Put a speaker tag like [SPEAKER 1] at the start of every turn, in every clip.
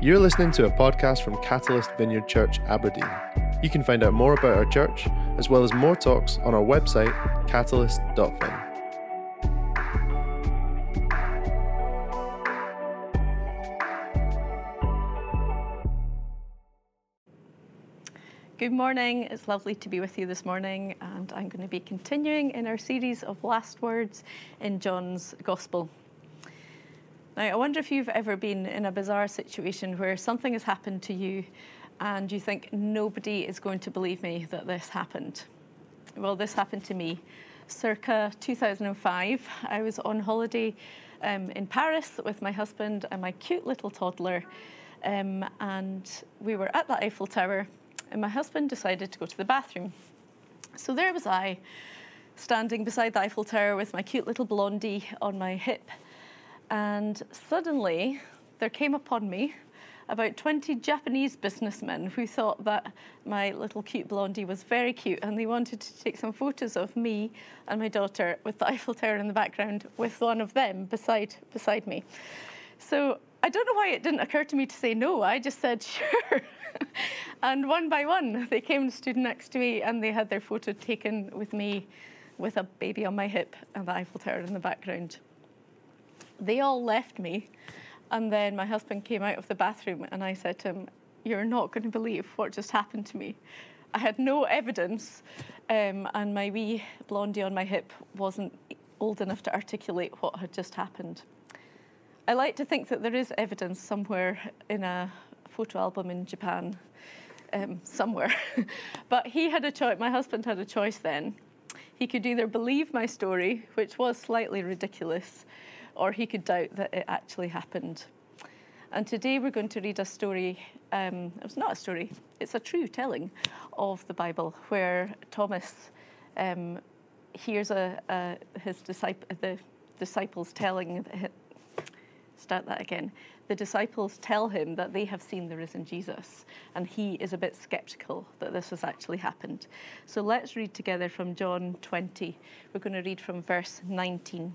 [SPEAKER 1] You're listening to a podcast from Catalyst Vineyard Church, Aberdeen. You can find out more about our church, as well as more talks, on our website, catalyst.fin.
[SPEAKER 2] Good morning. It's lovely to be with you this morning, and I'm going to be continuing in our series of last words in John's Gospel. Now, I wonder if you've ever been in a bizarre situation where something has happened to you and you think nobody is going to believe me that this happened. Well, this happened to me circa 2005. I was on holiday um, in Paris with my husband and my cute little toddler, um, and we were at the Eiffel Tower, and my husband decided to go to the bathroom. So there was I, standing beside the Eiffel Tower with my cute little blondie on my hip and suddenly there came upon me about 20 Japanese businessmen who thought that my little cute blondie was very cute and they wanted to take some photos of me and my daughter with the Eiffel Tower in the background with one of them beside, beside me. So I don't know why it didn't occur to me to say no. I just said, sure. and one by one, they came and stood next to me and they had their photo taken with me with a baby on my hip and the Eiffel Tower in the background they all left me. And then my husband came out of the bathroom and I said to him, You're not going to believe what just happened to me. I had no evidence, um, and my wee blondie on my hip wasn't old enough to articulate what had just happened. I like to think that there is evidence somewhere in a photo album in Japan, um, somewhere. but he had a choice, my husband had a choice then. He could either believe my story, which was slightly ridiculous, or he could doubt that it actually happened. And today we're going to read a story. Um, it's not a story; it's a true telling of the Bible, where Thomas um, hears a, a, his disciple, the disciples telling. Start that again. The disciples tell him that they have seen the risen Jesus, and he is a bit skeptical that this has actually happened. So let's read together from John 20. We're going to read from verse 19.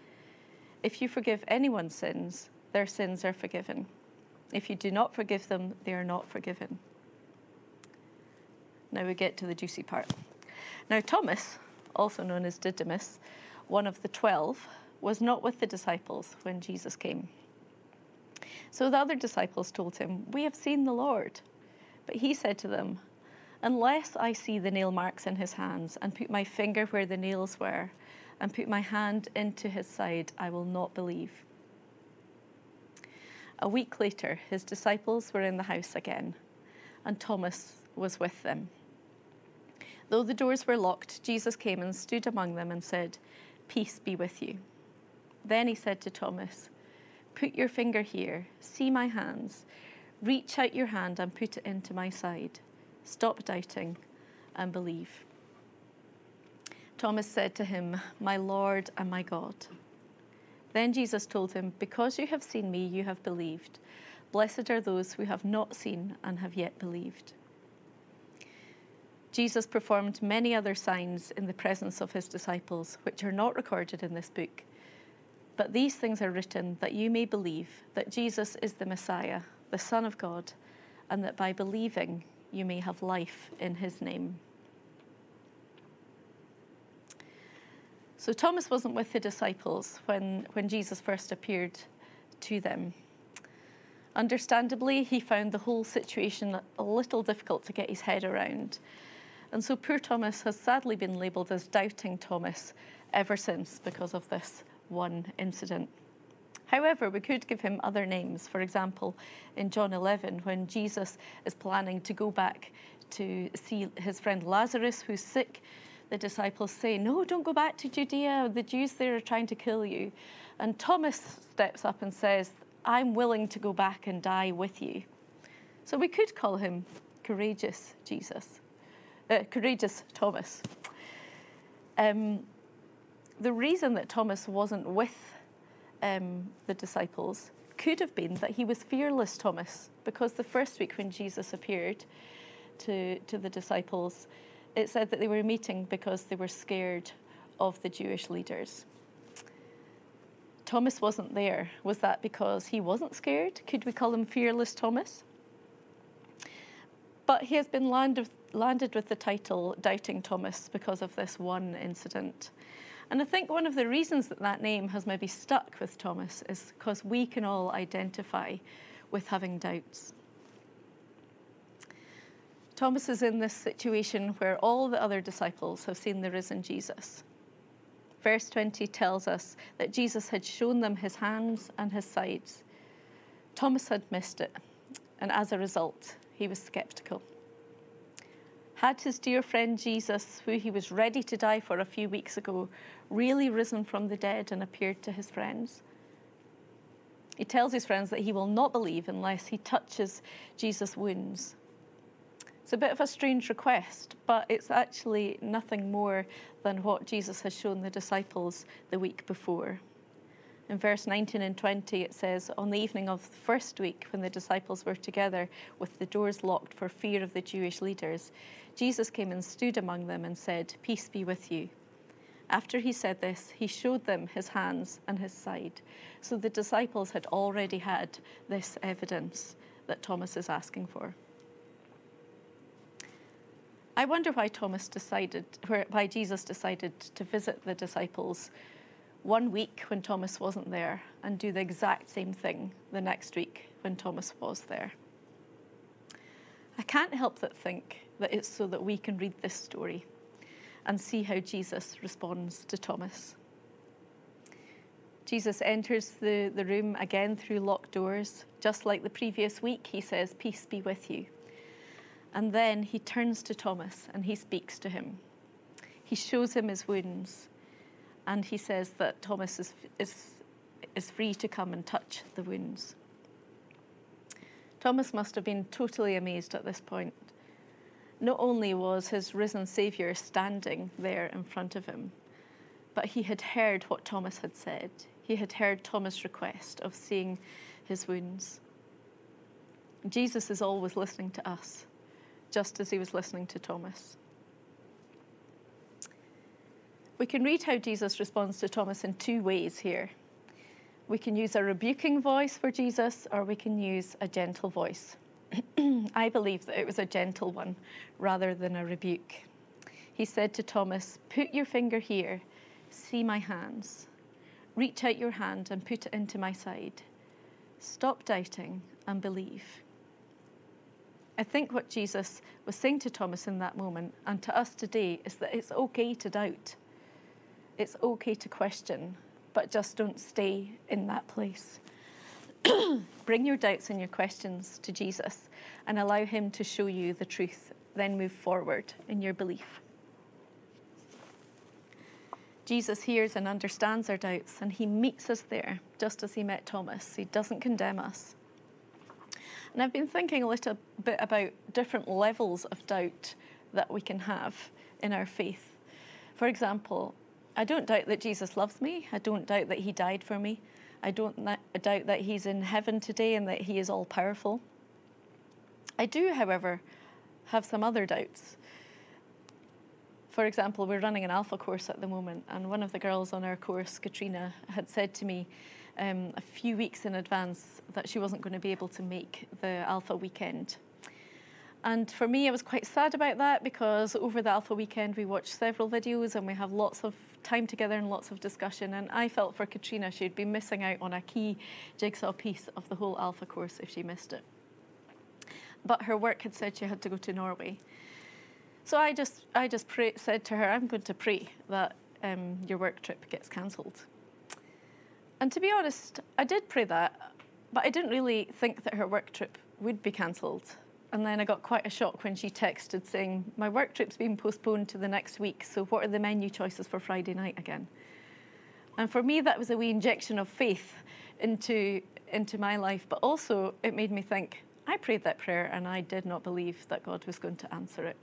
[SPEAKER 2] If you forgive anyone's sins, their sins are forgiven. If you do not forgive them, they are not forgiven. Now we get to the juicy part. Now, Thomas, also known as Didymus, one of the twelve, was not with the disciples when Jesus came. So the other disciples told him, We have seen the Lord. But he said to them, Unless I see the nail marks in his hands and put my finger where the nails were, and put my hand into his side, I will not believe. A week later, his disciples were in the house again, and Thomas was with them. Though the doors were locked, Jesus came and stood among them and said, Peace be with you. Then he said to Thomas, Put your finger here, see my hands. Reach out your hand and put it into my side. Stop doubting and believe. Thomas said to him, My Lord and my God. Then Jesus told him, Because you have seen me, you have believed. Blessed are those who have not seen and have yet believed. Jesus performed many other signs in the presence of his disciples, which are not recorded in this book. But these things are written that you may believe that Jesus is the Messiah, the Son of God, and that by believing you may have life in his name. So Thomas wasn't with the disciples when, when Jesus first appeared to them. Understandably, he found the whole situation a little difficult to get his head around. And so poor Thomas has sadly been labelled as doubting Thomas ever since because of this one incident. However, we could give him other names. For example, in John 11, when Jesus is planning to go back to see his friend Lazarus, who's sick, the disciples say, No, don't go back to Judea. The Jews there are trying to kill you. And Thomas steps up and says, I'm willing to go back and die with you. So we could call him courageous Jesus, uh, courageous Thomas. Um, the reason that Thomas wasn't with um, the disciples could have been that he was fearless Thomas, because the first week when Jesus appeared to, to the disciples, it said that they were meeting because they were scared of the Jewish leaders. Thomas wasn't there. Was that because he wasn't scared? Could we call him fearless Thomas? But he has been landed, landed with the title Doubting Thomas because of this one incident. And I think one of the reasons that that name has maybe stuck with Thomas is because we can all identify with having doubts. Thomas is in this situation where all the other disciples have seen the risen Jesus. Verse 20 tells us that Jesus had shown them his hands and his sides. Thomas had missed it, and as a result, he was skeptical. Had his dear friend Jesus, who he was ready to die for a few weeks ago, really risen from the dead and appeared to his friends? He tells his friends that he will not believe unless he touches Jesus' wounds. It's a bit of a strange request, but it's actually nothing more than what Jesus has shown the disciples the week before. In verse 19 and 20, it says, On the evening of the first week, when the disciples were together with the doors locked for fear of the Jewish leaders, Jesus came and stood among them and said, Peace be with you. After he said this, he showed them his hands and his side. So the disciples had already had this evidence that Thomas is asking for. I wonder why Thomas decided, why Jesus decided to visit the disciples one week when Thomas wasn't there and do the exact same thing the next week when Thomas was there. I can't help but think that it's so that we can read this story and see how Jesus responds to Thomas. Jesus enters the, the room again through locked doors. Just like the previous week, he says, Peace be with you. And then he turns to Thomas and he speaks to him. He shows him his wounds and he says that Thomas is, is, is free to come and touch the wounds. Thomas must have been totally amazed at this point. Not only was his risen Saviour standing there in front of him, but he had heard what Thomas had said. He had heard Thomas' request of seeing his wounds. Jesus is always listening to us, just as he was listening to Thomas. We can read how Jesus responds to Thomas in two ways here. We can use a rebuking voice for Jesus, or we can use a gentle voice. I believe that it was a gentle one rather than a rebuke. He said to Thomas, Put your finger here, see my hands. Reach out your hand and put it into my side. Stop doubting and believe. I think what Jesus was saying to Thomas in that moment and to us today is that it's okay to doubt. It's okay to question, but just don't stay in that place. Bring your doubts and your questions to Jesus and allow Him to show you the truth. Then move forward in your belief. Jesus hears and understands our doubts, and He meets us there, just as He met Thomas. He doesn't condemn us. And I've been thinking a little bit about different levels of doubt that we can have in our faith. For example, I don't doubt that Jesus loves me. I don't doubt that he died for me. I don't doubt that he's in heaven today and that he is all powerful. I do, however, have some other doubts. For example, we're running an alpha course at the moment, and one of the girls on our course, Katrina, had said to me um, a few weeks in advance that she wasn't going to be able to make the alpha weekend. And for me, I was quite sad about that because over the Alpha weekend, we watched several videos and we have lots of time together and lots of discussion. And I felt for Katrina, she'd be missing out on a key jigsaw piece of the whole Alpha course if she missed it. But her work had said she had to go to Norway. So I just, I just pray, said to her, I'm going to pray that um, your work trip gets cancelled. And to be honest, I did pray that, but I didn't really think that her work trip would be cancelled. And then I got quite a shock when she texted saying, My work trip's been postponed to the next week, so what are the menu choices for Friday night again? And for me, that was a wee injection of faith into, into my life, but also it made me think I prayed that prayer and I did not believe that God was going to answer it.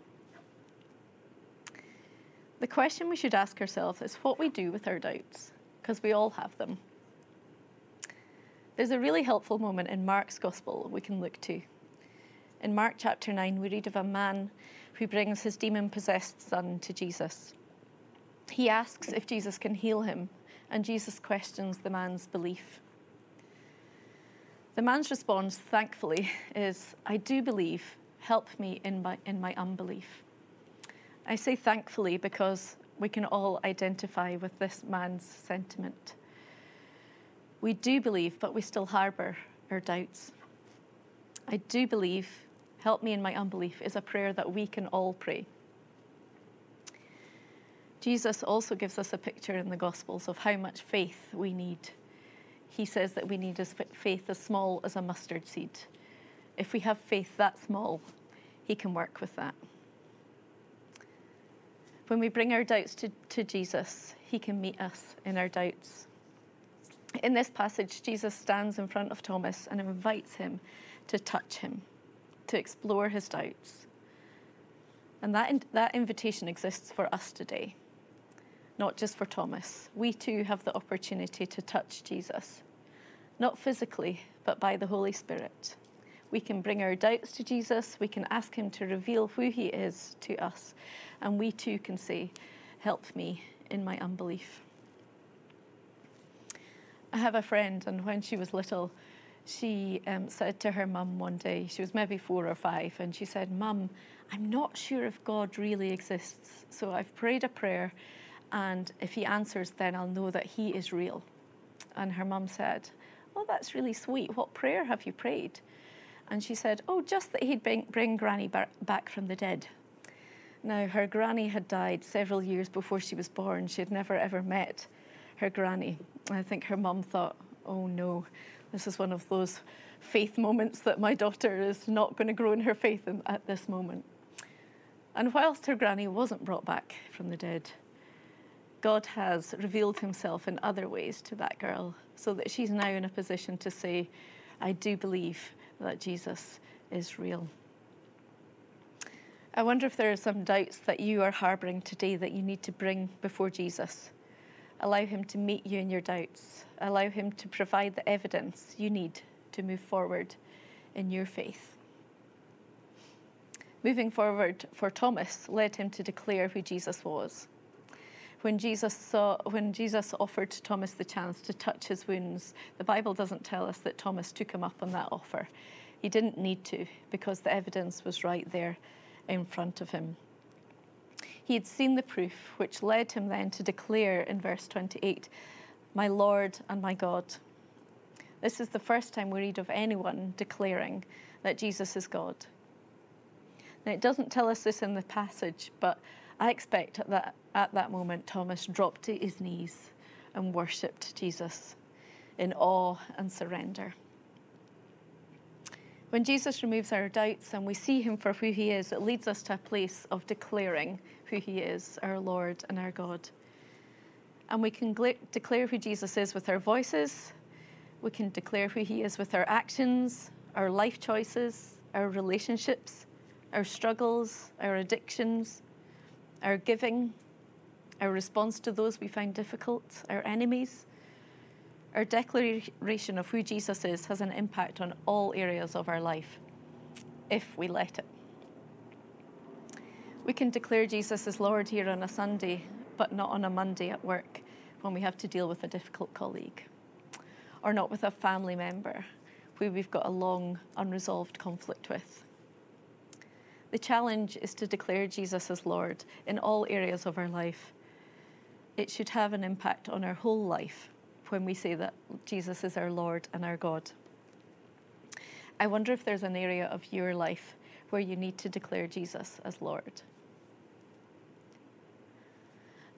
[SPEAKER 2] The question we should ask ourselves is what we do with our doubts, because we all have them. There's a really helpful moment in Mark's Gospel we can look to. In Mark chapter 9, we read of a man who brings his demon possessed son to Jesus. He asks if Jesus can heal him, and Jesus questions the man's belief. The man's response, thankfully, is I do believe, help me in my, in my unbelief. I say thankfully because we can all identify with this man's sentiment. We do believe, but we still harbour our doubts. I do believe, help me in my unbelief, is a prayer that we can all pray. Jesus also gives us a picture in the Gospels of how much faith we need he says that we need a faith as small as a mustard seed. If we have faith that small, He can work with that. When we bring our doubts to, to Jesus, He can meet us in our doubts. In this passage, Jesus stands in front of Thomas and invites him to touch him, to explore his doubts. And that, in, that invitation exists for us today, not just for Thomas. We too have the opportunity to touch Jesus not physically, but by the Holy Spirit. We can bring our doubts to Jesus, we can ask Him to reveal who He is to us, and we too can say, Help me in my unbelief. I have a friend, and when she was little, she um, said to her mum one day, she was maybe four or five, and she said, Mum, I'm not sure if God really exists. So I've prayed a prayer, and if He answers, then I'll know that He is real. And her mum said, Oh, that's really sweet. What prayer have you prayed? And she said, Oh, just that he'd bring, bring Granny back from the dead. Now, her granny had died several years before she was born. She had never ever met her granny. I think her mum thought, Oh no, this is one of those faith moments that my daughter is not going to grow in her faith in, at this moment. And whilst her granny wasn't brought back from the dead, God has revealed himself in other ways to that girl so that she's now in a position to say, I do believe that Jesus is real. I wonder if there are some doubts that you are harboring today that you need to bring before Jesus. Allow him to meet you in your doubts. Allow him to provide the evidence you need to move forward in your faith. Moving forward for Thomas led him to declare who Jesus was when Jesus saw when Jesus offered Thomas the chance to touch his wounds, the Bible doesn't tell us that Thomas took him up on that offer. He didn't need to because the evidence was right there in front of him. He had seen the proof, which led him then to declare in verse 28, My Lord and my God. This is the first time we read of anyone declaring that Jesus is God. Now, it doesn't tell us this in the passage, but I expect that at that moment Thomas dropped to his knees and worshipped Jesus in awe and surrender. When Jesus removes our doubts and we see him for who he is, it leads us to a place of declaring who he is, our Lord and our God. And we can declare who Jesus is with our voices, we can declare who he is with our actions, our life choices, our relationships, our struggles, our addictions, our giving, our response to those we find difficult, our enemies. Our declaration of who Jesus is has an impact on all areas of our life, if we let it. We can declare Jesus as Lord here on a Sunday, but not on a Monday at work when we have to deal with a difficult colleague, or not with a family member who we've got a long unresolved conflict with. The challenge is to declare Jesus as Lord in all areas of our life. It should have an impact on our whole life when we say that Jesus is our Lord and our God. I wonder if there's an area of your life where you need to declare Jesus as Lord.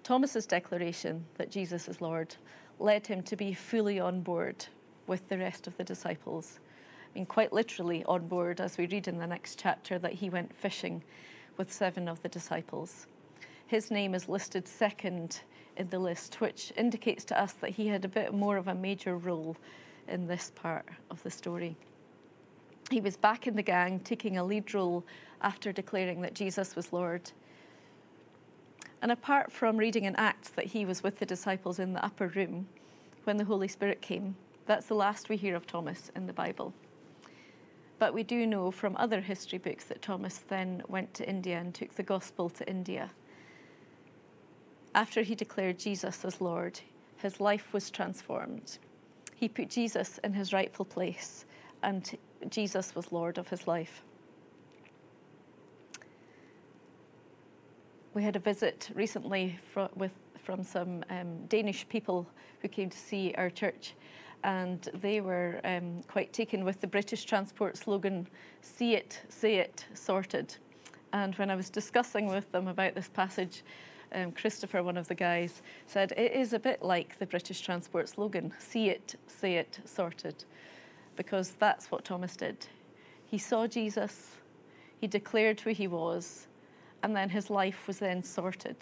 [SPEAKER 2] Thomas's declaration that Jesus is Lord led him to be fully on board with the rest of the disciples I mean, quite literally on board, as we read in the next chapter, that he went fishing with seven of the disciples. His name is listed second in the list, which indicates to us that he had a bit more of a major role in this part of the story. He was back in the gang, taking a lead role after declaring that Jesus was Lord. And apart from reading in Acts that he was with the disciples in the upper room when the Holy Spirit came, that's the last we hear of Thomas in the Bible. But we do know from other history books that Thomas then went to India and took the gospel to India. After he declared Jesus as Lord, his life was transformed. He put Jesus in his rightful place, and Jesus was Lord of his life. We had a visit recently fr- with, from some um, Danish people who came to see our church, and they were um, quite taken with the British transport slogan, see it, say it, sorted. And when I was discussing with them about this passage, um, Christopher, one of the guys, said it is a bit like the British transport slogan, see it, say it, sorted, because that's what Thomas did. He saw Jesus, he declared who he was, and then his life was then sorted.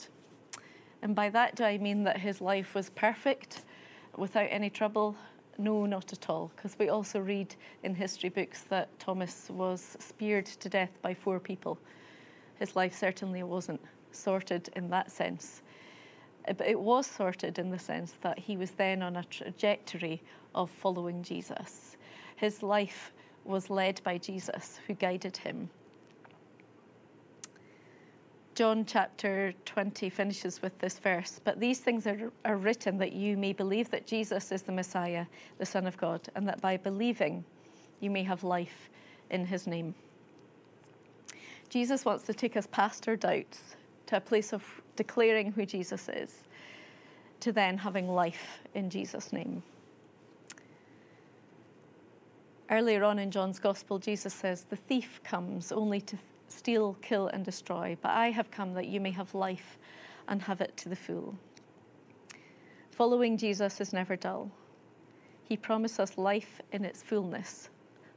[SPEAKER 2] And by that, do I mean that his life was perfect, without any trouble? No, not at all, because we also read in history books that Thomas was speared to death by four people. His life certainly wasn't sorted in that sense. Uh, but it was sorted in the sense that he was then on a trajectory of following Jesus. His life was led by Jesus, who guided him. John chapter 20 finishes with this verse But these things are, are written that you may believe that Jesus is the Messiah, the Son of God, and that by believing you may have life in his name. Jesus wants to take us past our doubts to a place of declaring who Jesus is, to then having life in Jesus' name. Earlier on in John's Gospel, Jesus says, The thief comes only to steal, kill, and destroy, but I have come that you may have life and have it to the full. Following Jesus is never dull. He promised us life in its fullness,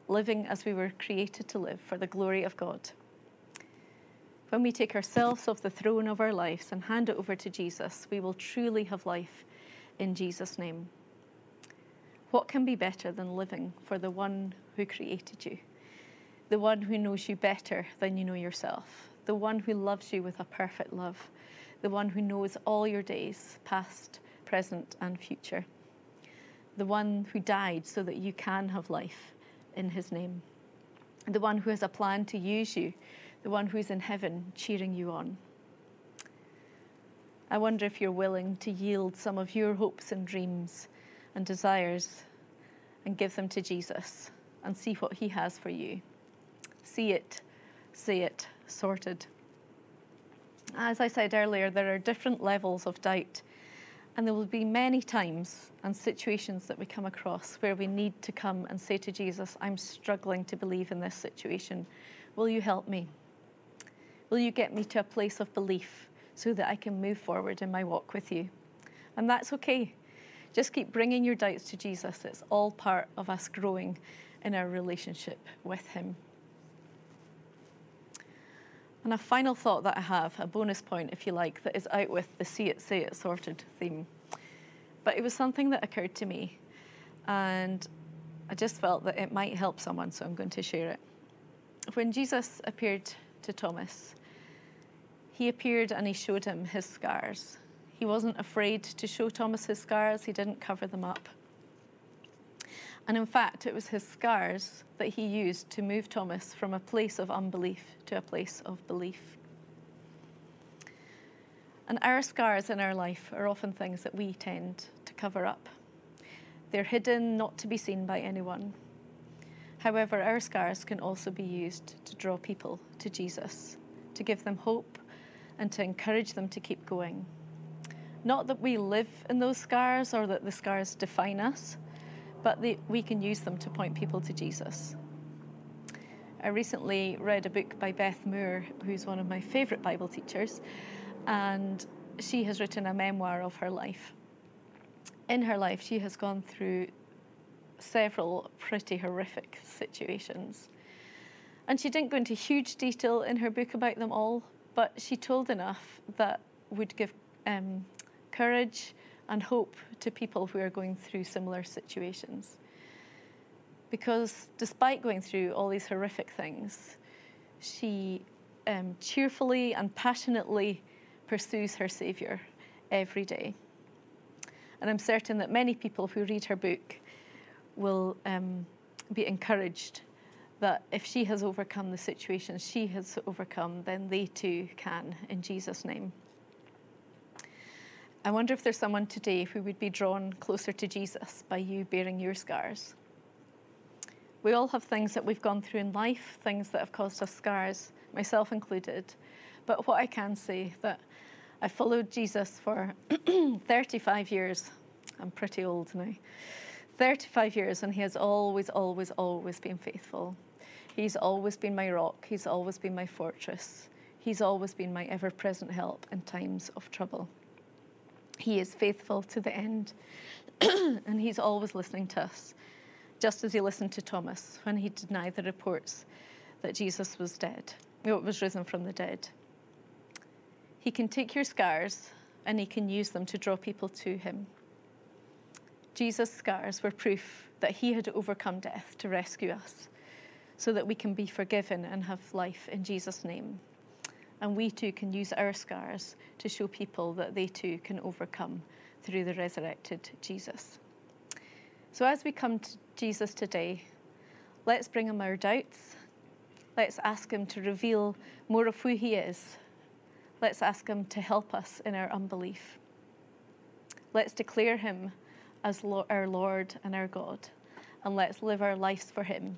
[SPEAKER 2] living as we were created to live for the glory of God. When we take ourselves off the throne of our lives and hand it over to Jesus, we will truly have life in Jesus' name. What can be better than living for the one who created you? the one who knows you better than you know yourself, the one who loves you with a perfect love, the one who knows all your days, past, present, and future, the one who died so that you can have life in his name, the one who has a plan to use you, the one who's in heaven cheering you on. I wonder if you're willing to yield some of your hopes and dreams and desires and give them to Jesus and see what he has for you see it, see it sorted. As I said earlier, there are different levels of doubt, and there will be many times and situations that we come across where we need to come and say to Jesus, I'm struggling to believe in this situation. Will you help me? Will you get me to a place of belief so that I can move forward in my walk with you? And that's okay. Just keep bringing your doubts to Jesus. It's all part of us growing in our relationship with Him. And a final thought that I have, a bonus point, if you like, that is out with the see it, say it sorted theme. But it was something that occurred to me, and I just felt that it might help someone, so I'm going to share it. When Jesus appeared to Thomas, he appeared and he showed him his scars. He wasn't afraid to show Thomas his scars, he didn't cover them up. And in fact, it was his scars that he used to move Thomas from a place of unbelief to a place of belief. And our scars in our life are often things that we tend to cover up. They're hidden, not to be seen by anyone. However, our scars can also be used to draw people to Jesus, to give them hope, and to encourage them to keep going. Not that we live in those scars or that the scars define us, but the, we can use them to point people to Jesus. I recently read a book by Beth Moore, who's one of my favourite Bible teachers, and she has written a memoir of her life. In her life, she has gone through several pretty horrific situations. And she didn't go into huge detail in her book about them all, but she told enough that would give um, courage and hope to people who are going through similar situations. because despite going through all these horrific things, she um, cheerfully and passionately pursues her Saviour every day. And I'm certain that many people who read her book will um, be encouraged that if she has overcome the situation she has overcome, then they too can, in Jesus' name. I wonder if there's someone today who would be drawn closer to Jesus by you bearing your scars. We all have things that we've gone through in life, things that have caused us scars, myself included. But what I can say that I followed Jesus for 35 years. I'm pretty old now. 35 years, and he has always, always, always been faithful. He's always been my rock, he's always been my fortress. He's always been my ever present help in times of trouble. He is faithful to the end, and He's always listening to us, just as He listened to Thomas when he denied the reports that Jesus was dead, was risen from the dead. He can take your scars and He can use them to draw people to Him. Jesus' scars were proof that He had overcome death to rescue us, so that we can be forgiven and have life in Jesus' name. And we too can use our scars to show people that they too can overcome through the resurrected Jesus. So as we come to Jesus today, let's bring him our doubts. Let's ask him to reveal more of who he is. Let's ask him to help us in our unbelief. Let's declare him as our Lord and our God, and let's live our lives for him.